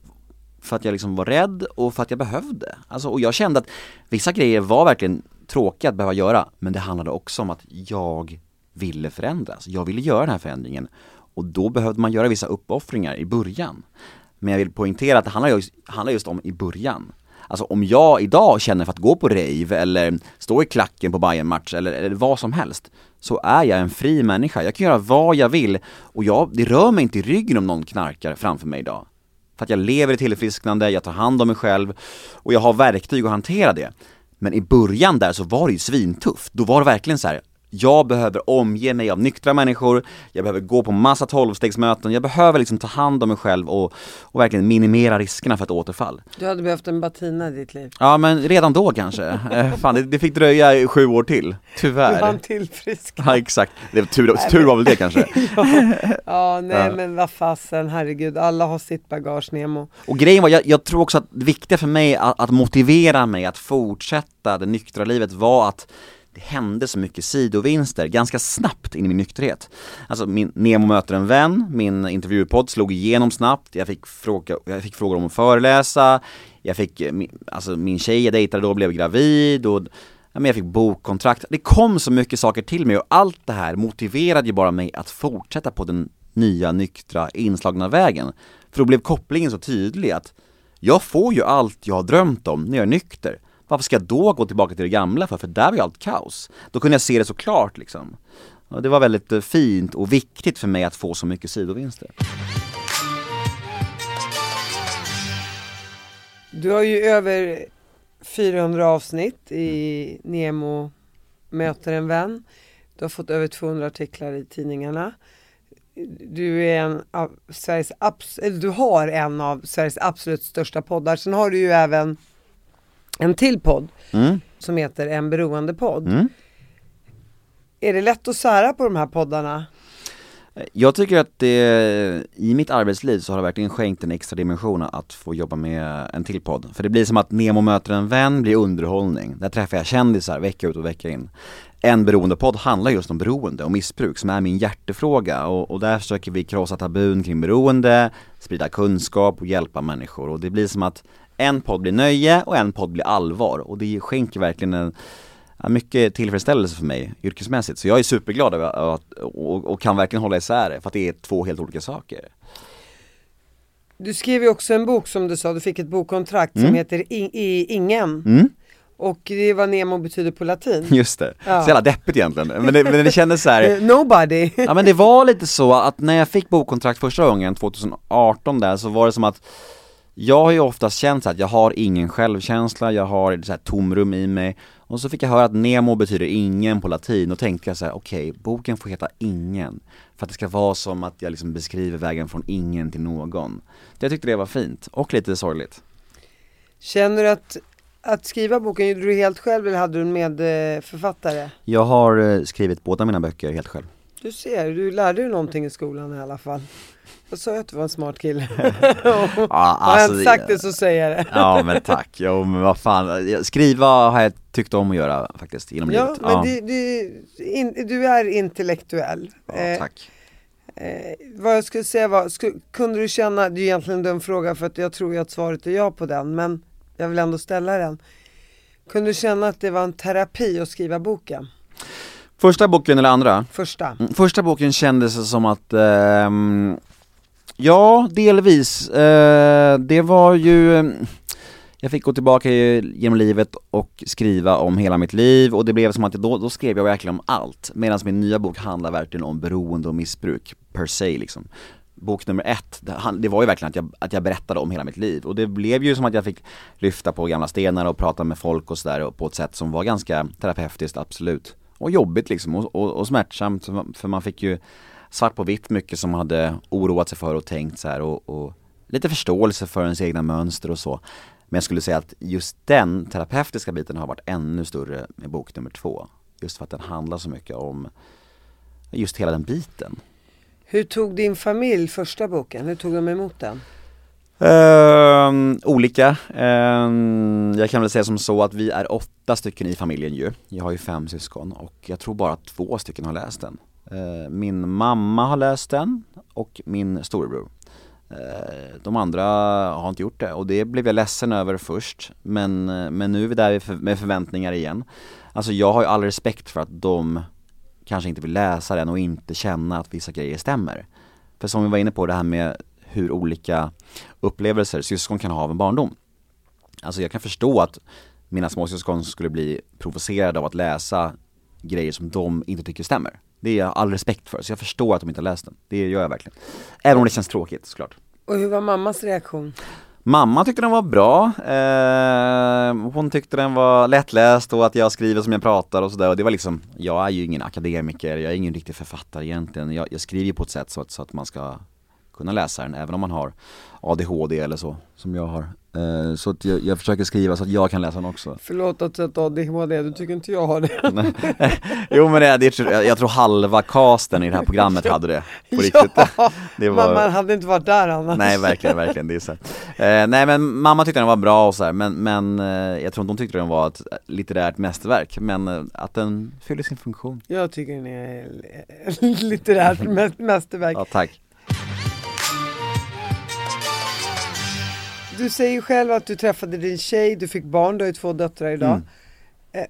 för att jag liksom var rädd och för att jag behövde. Alltså, och jag kände att vissa grejer var verkligen tråkiga att behöva göra, men det handlade också om att jag ville förändras. Alltså, jag ville göra den här förändringen och då behövde man göra vissa uppoffringar i början. Men jag vill poängtera att det handlar just, handlar just om i början. Alltså om jag idag känner för att gå på rave eller stå i klacken på bayern match eller, eller vad som helst så är jag en fri människa. Jag kan göra vad jag vill och jag, det rör mig inte i ryggen om någon knarkar framför mig idag. För att jag lever i tillfrisknande, jag tar hand om mig själv och jag har verktyg att hantera det. Men i början där så var det ju svintufft. Då var det verkligen så här jag behöver omge mig av nyktra människor, jag behöver gå på massa tolvstegsmöten, jag behöver liksom ta hand om mig själv och, och verkligen minimera riskerna för ett återfall. Du hade behövt en Batina i ditt liv. Ja men redan då kanske, eh, fan det, det fick dröja sju år till, Du tyvärr. hann tillfriskna. Ja exakt, det var tur, tur var väl det kanske. Ja, nej Ja. men vad fasen, herregud, alla har sitt bagage Nemo. Och grejen var, jag, jag tror också att det viktiga för mig att, att motivera mig att fortsätta det nyktra livet var att det hände så mycket sidovinster ganska snabbt in i min nykterhet. Alltså min Nemo möter en vän, min intervjupodd slog igenom snabbt, jag fick, fråga, jag fick frågor om att föreläsa, jag fick, eh, alltså min tjej jag dejtade då blev gravid och ja, men jag fick bokkontrakt. Det kom så mycket saker till mig och allt det här motiverade ju bara mig att fortsätta på den nya nyktra inslagna vägen. För då blev kopplingen så tydlig att jag får ju allt jag har drömt om när jag är nykter. Varför ska jag då gå tillbaka till det gamla för? För där var ju allt kaos. Då kunde jag se det så klart liksom. Och det var väldigt eh, fint och viktigt för mig att få så mycket sidovinster. Du har ju över 400 avsnitt i Nemo möter en vän. Du har fått över 200 artiklar i tidningarna. Du är en av Sveriges, du har en av Sveriges absolut största poddar. Sen har du ju även en till podd Mm. som heter En beroendepodd. Mm. Är det lätt att sära på de här poddarna? Jag tycker att det, i mitt arbetsliv så har det verkligen skänkt en extra dimension att få jobba med en till podd. För det blir som att Nemo möter en vän blir underhållning. Där träffar jag kändisar vecka ut och vecka in. En beroendepodd handlar just om beroende och missbruk som är min hjärtefråga och, och där försöker vi krossa tabun kring beroende, sprida kunskap och hjälpa människor och det blir som att en podd blir nöje och en podd blir allvar och det skänker verkligen en mycket tillfredsställelse för mig yrkesmässigt. Så jag är superglad över att, och, och kan verkligen hålla isär det, för att det är två helt olika saker. Du skrev ju också en bok som du sa, du fick ett bokkontrakt som Mm. heter I, I, Ingen. Mm, Och det är vad Nemo betyder på latin. just det. Ja. Så jävla deppigt egentligen. Men det, men det kändes så här. Nobody. ja men det var lite så att när jag fick bokkontrakt första gången, 2018 där, så var det som att jag har ju oftast känt så att jag har ingen självkänsla, jag har så här tomrum i mig Och så fick jag höra att Nemo betyder ingen på latin och tänkte jag så här: okej, okay, boken får heta ingen. För att det ska vara som att jag liksom beskriver vägen från ingen till någon. Jag tyckte det var fint, och lite sorgligt. Känner du att, att skriva boken, gjorde du helt själv eller hade du en medförfattare? Jag har eh, skrivit båda mina böcker helt själv. Du ser, du lärde dig någonting i skolan i alla fall. Jag sa ju att du var en smart kille. ja, har jag inte sagt det så säger jag det. ja men tack, jo men vad fan, skriva har jag tyckt om att göra faktiskt inom ja, livet. Men ja, men du, du är intellektuell. Ja, eh, tack. Eh, vad jag skulle säga var, skulle, kunde du känna, det är egentligen en dum fråga för att jag tror ju att svaret är ja på den, men jag vill ändå ställa den. Kunde du känna att det var en terapi att skriva boken? Första boken eller andra? Första. Mm, första boken kändes som att eh, Ja, delvis. Eh, det var ju jag fick gå tillbaka genom livet och skriva om hela mitt liv och det blev som att då, då skrev jag verkligen om allt. Medan min nya bok handlar verkligen om beroende och missbruk, per se liksom. Bok nummer ett, det var ju verkligen att jag, att jag berättade om hela mitt liv och det blev ju som att jag fick lyfta på gamla stenar och prata med folk och sådär på ett sätt som var ganska terapeutiskt, absolut. Och jobbigt liksom och, och, och smärtsamt för man fick ju svart på vitt mycket som hade oroat sig för och tänkt så här och, och lite förståelse för ens egna mönster och så. Men jag skulle säga att just den terapeutiska biten har varit ännu större med bok nummer två. Just för att den handlar så mycket om just hela den biten. Hur tog din familj första boken? Hur tog de emot den? Uh, olika. Uh, jag kan väl säga som så att vi är åtta stycken i familjen ju. Jag har ju fem syskon och jag tror bara två stycken har läst den. Eh, min mamma har läst den och min storebror. Eh, de andra har inte gjort det och det blev jag ledsen över först men, eh, men nu är vi där med förväntningar igen. Alltså jag har ju all respekt för att de kanske inte vill läsa den och inte känna att vissa grejer stämmer. För som vi var inne på det här med hur olika upplevelser syskon kan ha av en barndom. Alltså jag kan förstå att mina småsyskon skulle bli provocerade av att läsa grejer som de inte tycker stämmer det är jag all respekt för, så jag förstår att de inte har läst den. Det gör jag verkligen. Även om det känns tråkigt såklart. Och hur var mammas reaktion? Mamma tyckte den var bra, eh, hon tyckte den var lättläst och att jag skriver som jag pratar och sådär och det var liksom, jag är ju ingen akademiker, jag är ingen riktig författare egentligen, jag, jag skriver på ett sätt så att, så att man ska kunna läsa den även om man har ADHD eller så, som jag har. Eh, så att jag, jag, försöker skriva så att jag kan läsa den också. Förlåt att jag tar ADHD, du tycker inte jag har det? jo men det, det, jag tror halva casten i det här programmet hade det, på riktigt. Ja, det var... man hade inte varit där annars. Nej verkligen, verkligen, det är så eh, Nej men mamma tyckte den var bra och så här, men, men eh, jag tror inte hon tyckte den var ett litterärt mästerverk, men eh, att den fyller sin funktion. Jag tycker den är litterärt mästerverk. Ja tack. Du säger själv att du träffade din tjej, du fick barn, du har ju två döttrar idag. Mm. Eh,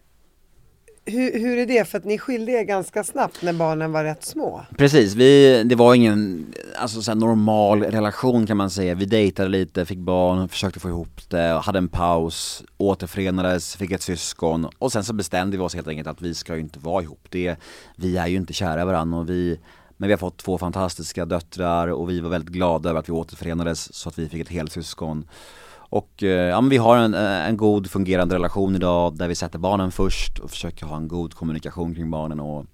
hur, hur, är det? För att ni skilde er ganska snabbt när barnen var rätt små. Precis, vi, det var ingen alltså, så normal relation kan man säga. Vi dejtade lite, fick barn, försökte få ihop det, hade en paus, återförenades, fick ett syskon och sen så bestämde vi oss helt enkelt att vi ska ju inte vara ihop. Det, vi är ju inte kära varandra och vi men vi har fått två fantastiska döttrar och vi var väldigt glada över att vi återförenades så att vi fick ett helsyskon. Och eh, ja, men vi har en, eh, en god fungerande relation idag där vi sätter barnen först och försöker ha en god kommunikation kring barnen och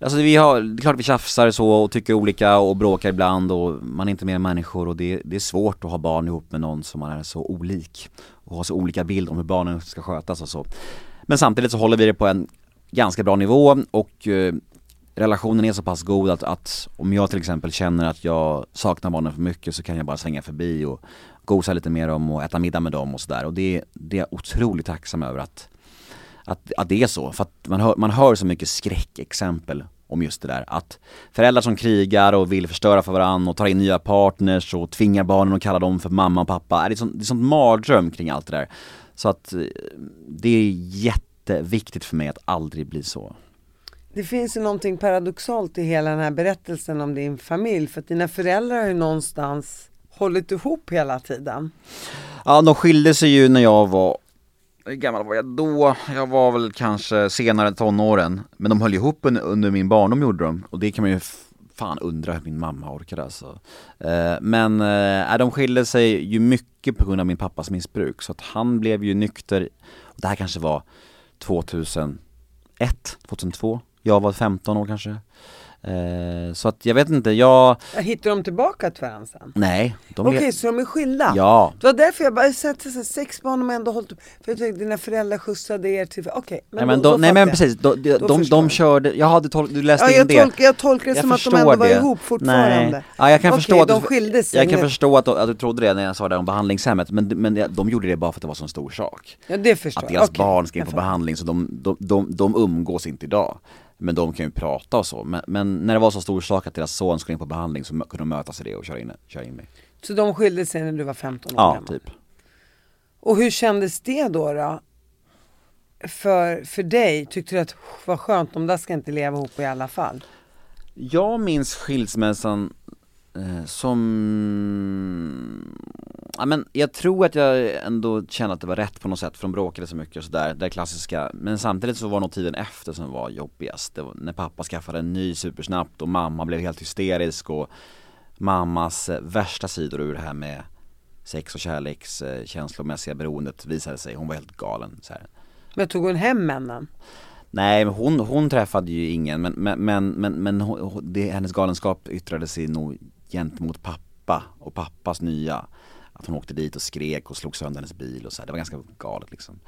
Alltså vi har, det är klart vi tjafsar så och tycker olika och bråkar ibland och man är inte mer människor och det, det är svårt att ha barn ihop med någon som man är så olik och har så olika bild om hur barnen ska skötas och så Men samtidigt så håller vi det på en ganska bra nivå och eh, relationen är så pass god att, att om jag till exempel känner att jag saknar barnen för mycket så kan jag bara svänga förbi och gosa lite med dem och äta middag med dem och sådär och det, det är jag otroligt tacksam över att, att, att det är så, för att man hör, man hör så mycket skräckexempel om just det där att föräldrar som krigar och vill förstöra för varandra och tar in nya partners och tvingar barnen att kalla dem för mamma och pappa, det är sånt, det är sånt mardröm kring allt det där. Så att eh, det är jätteviktigt för mig att aldrig bli så. Det finns ju någonting paradoxalt i hela den här berättelsen om din familj för att dina föräldrar har ju någonstans hållit ihop hela tiden. Ja, de skilde sig ju när jag var hur gammal var jag då? Jag var väl kanske senare tonåren Men de höll ihop under min barndom gjorde de och det kan man ju fan undra hur min mamma orkade alltså. Eh, men äh, de skilde sig ju mycket på grund av min pappas missbruk så att han blev ju nykter, det här kanske var 2001, 2002. Jag var 15 år kanske. Eh, så att jag vet inte, jag, hittar de tillbaka till varandra sen? nej. De Okej, le- så de är skilda? Ja, Det var därför jag bara, sett så här, sex barn har ändå hållit upp. För jag tänkte dina föräldrar skjutsade er till, okej. nej men, då, de, då nej men precis, de, de, Då de, de jag. körde, jag hade tol- du läste Ja, in det. tolkar, jag tolkar det som att de ändå var ihop fortfarande. Nej. Ja, jag kan Okej, förstå att de skilde sig Jag kan förstå att, att du trodde det när jag sa det om behandlingshemmet, men, men det- de gjorde det bara för att det var så en stor sak. Ja det förstår Att jag. deras Okej, barn ska in på behandling, så de, de, de, de umgås inte idag. Men de kan ju prata och så, men, men när det var så stor sak att deras son skulle in på behandling så kunde de mötas i det och köra in, köra in mig. Så de skilde sig när du var 15 år Ja, gammal? typ. Och hur kändes det då? då? För, för dig, tyckte du att vad skönt, de där ska inte leva ihop i alla fall? Jag minns skilsmässan eh, som, ja men jag tror att jag ändå kände att det var rätt på något sätt för de bråkade så mycket och sådär, det klassiska Men samtidigt så var nog tiden efter som var jobbigast, det var när pappa skaffade en ny supersnabbt och mamma blev helt hysterisk och mammas eh, värsta sidor ur det här med sex och kärleks känslomässiga beroendet visade sig, hon var helt galen så här. Men tog hon hem männen? Nej men hon, hon träffade ju ingen men, men, men, men, men hon- det, hennes galenskap yttrade sig nog gentemot pappa och pappas nya Att hon åkte dit och skrek och slog sönder hennes bil och så här. det var ganska galet liksom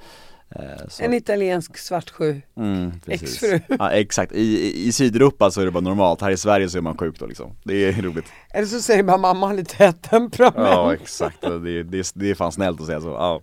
Eh, så, En italiensk svartsju. mm, exfru. Ja exakt, I, i, Sydeuropa så är det bara normalt, här i Sverige så är man sjuk då liksom Det är roligt Eller så säger bara mamma har lite temperament. Ja exakt, det, det, det är fan snällt att säga så, ja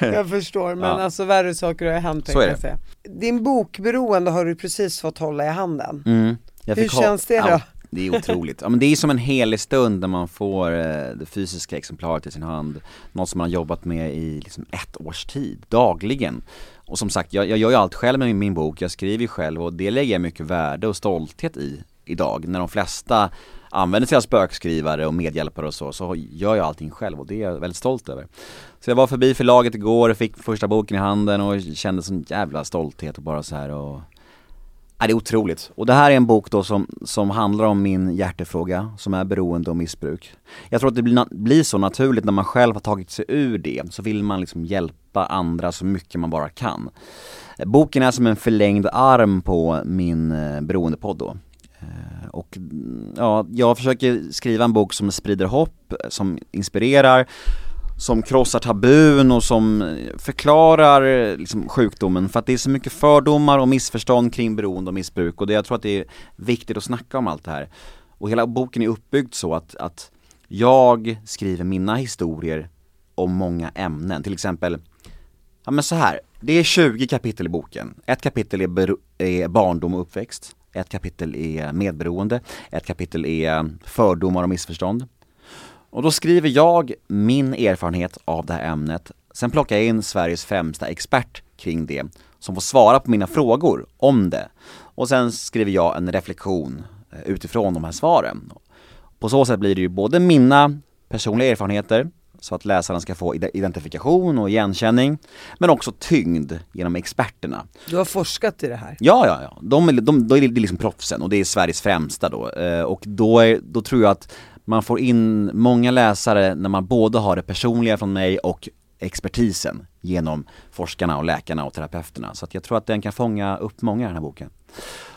Jag förstår, men Ja. alltså värre saker har hänt Så är det. säga. Din bokberoende har du precis fått hålla i handen. Mm. Hur känns det då? Det är otroligt. Ja men det är som en helig stund när man får eh, det fysiska exemplaret i sin hand. Något som man har jobbat med i liksom ett års tid, dagligen. Och som sagt, jag, jag gör ju allt själv med min, min bok, jag skriver ju själv och det lägger jag mycket värde och stolthet i idag. När de flesta använder sig av spökskrivare och medhjälpare och så, så gör jag allting själv och det är jag väldigt stolt över. Så jag var förbi förlaget igår och fick första boken i handen och kände sån jävla stolthet och bara så här och Ja, det är otroligt. Och det här är en bok då som, som handlar om min hjärtefråga, som är beroende och missbruk. Jag tror att det blir, blir så naturligt när man själv har tagit sig ur det, så vill man liksom hjälpa andra så mycket man bara kan. Boken är som en förlängd arm på min eh, beroendepodd då. Eh, och ja, jag försöker skriva en bok som sprider hopp, som inspirerar som krossar tabun och som eh, förklarar eh, liksom, sjukdomen för att det är så mycket fördomar och missförstånd kring beroende och missbruk och det, jag tror att det är viktigt att snacka om allt det här. Och hela boken är uppbyggd så att, att jag skriver mina historier om många ämnen, till exempel Ja men så här, det är 20 kapitel i boken. Ett kapitel är, är barndom och uppväxt. Ett kapitel är medberoende. Ett kapitel är fördomar och missförstånd. Och då skriver jag min erfarenhet av det här ämnet. Sen plockar jag in Sveriges främsta expert kring det, som får svara på mina frågor om det. Och sen skriver jag en reflektion eh, utifrån de här svaren. På så sätt blir det ju både mina personliga erfarenheter, så att läsaren ska få ide- identifikation och igenkänning, men också tyngd genom experterna. Du har forskat i det här. Ja, ja, ja. De, är- de, då är det liksom proffsen och det är Sveriges främsta då. Eh, och då, är, då tror jag att man får in många läsare när man både har det personliga från mig och expertisen genom forskarna och läkarna och terapeuterna. Så jag tror att den kan fånga upp många den här boken.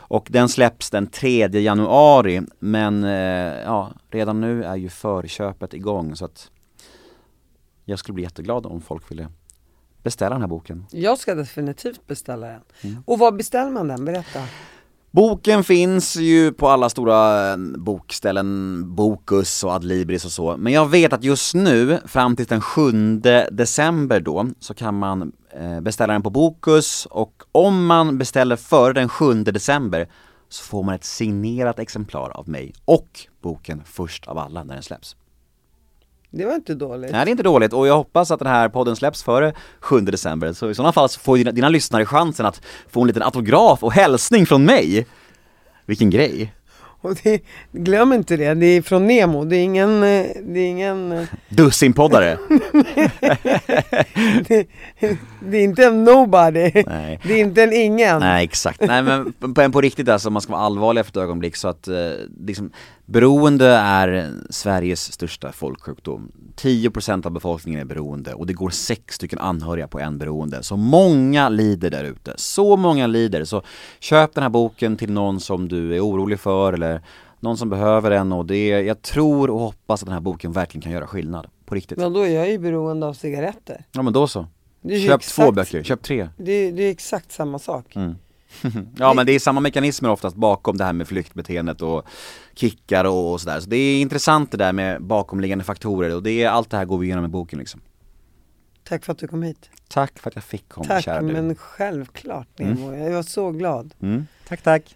Och den släpps den 3 januari, men eh, ja, redan nu är ju förköpet igång så att jag skulle bli jätteglad om folk ville beställa den här boken. Jag ska definitivt beställa den. Mm. Och var beställer man den? Berätta. Boken finns ju på alla stora eh, bokställen, Bokus och Adlibris och så. Men jag vet att just nu, fram till den 7 december då, så kan man eh, beställa den på Bokus och om man beställer före den 7 december så får man ett signerat exemplar av mig och boken först av alla när den släpps. Det var inte dåligt. Nej det är inte dåligt och jag hoppas att den här podden släpps före 7 december så i sådana fall så får dina, dina lyssnare chansen att få en liten autograf och hälsning från mig. Vilken grej! Och det, glöm inte det, det är från Nemo, det är ingen, eh, det är ingen, eh, Dussinpoddare! det, det är inte en nobody, Nej. det är inte en ingen. Nej exakt, nej men på, på riktigt alltså, man ska vara allvarlig för ett ögonblick så att eh, liksom, Beroende är Sveriges största folksjukdom. 10% av befolkningen är beroende och det går sex stycken anhöriga på en beroende. Så många lider där ute. Så många lider. Så köp den här boken till någon som du är orolig för eller någon som behöver den och det, jag tror och hoppas att den här boken verkligen kan göra skillnad. På riktigt. Men då är jag ju beroende av cigaretter. Ja men då så. Köp exakt- två böcker, köp tre. Det, det är exakt samma sak. Mm. Ja men det är samma mekanismer oftast bakom det här med flyktbeteendet och kickar och, och sådär. Så det är intressant det där med bakomliggande faktorer och det är allt det här går vi igenom i boken liksom. Tack för att du kom hit. Tack för att jag fick komma Tack, kära du. men självklart Nemo. Jag var så glad. Mm. Tack tack.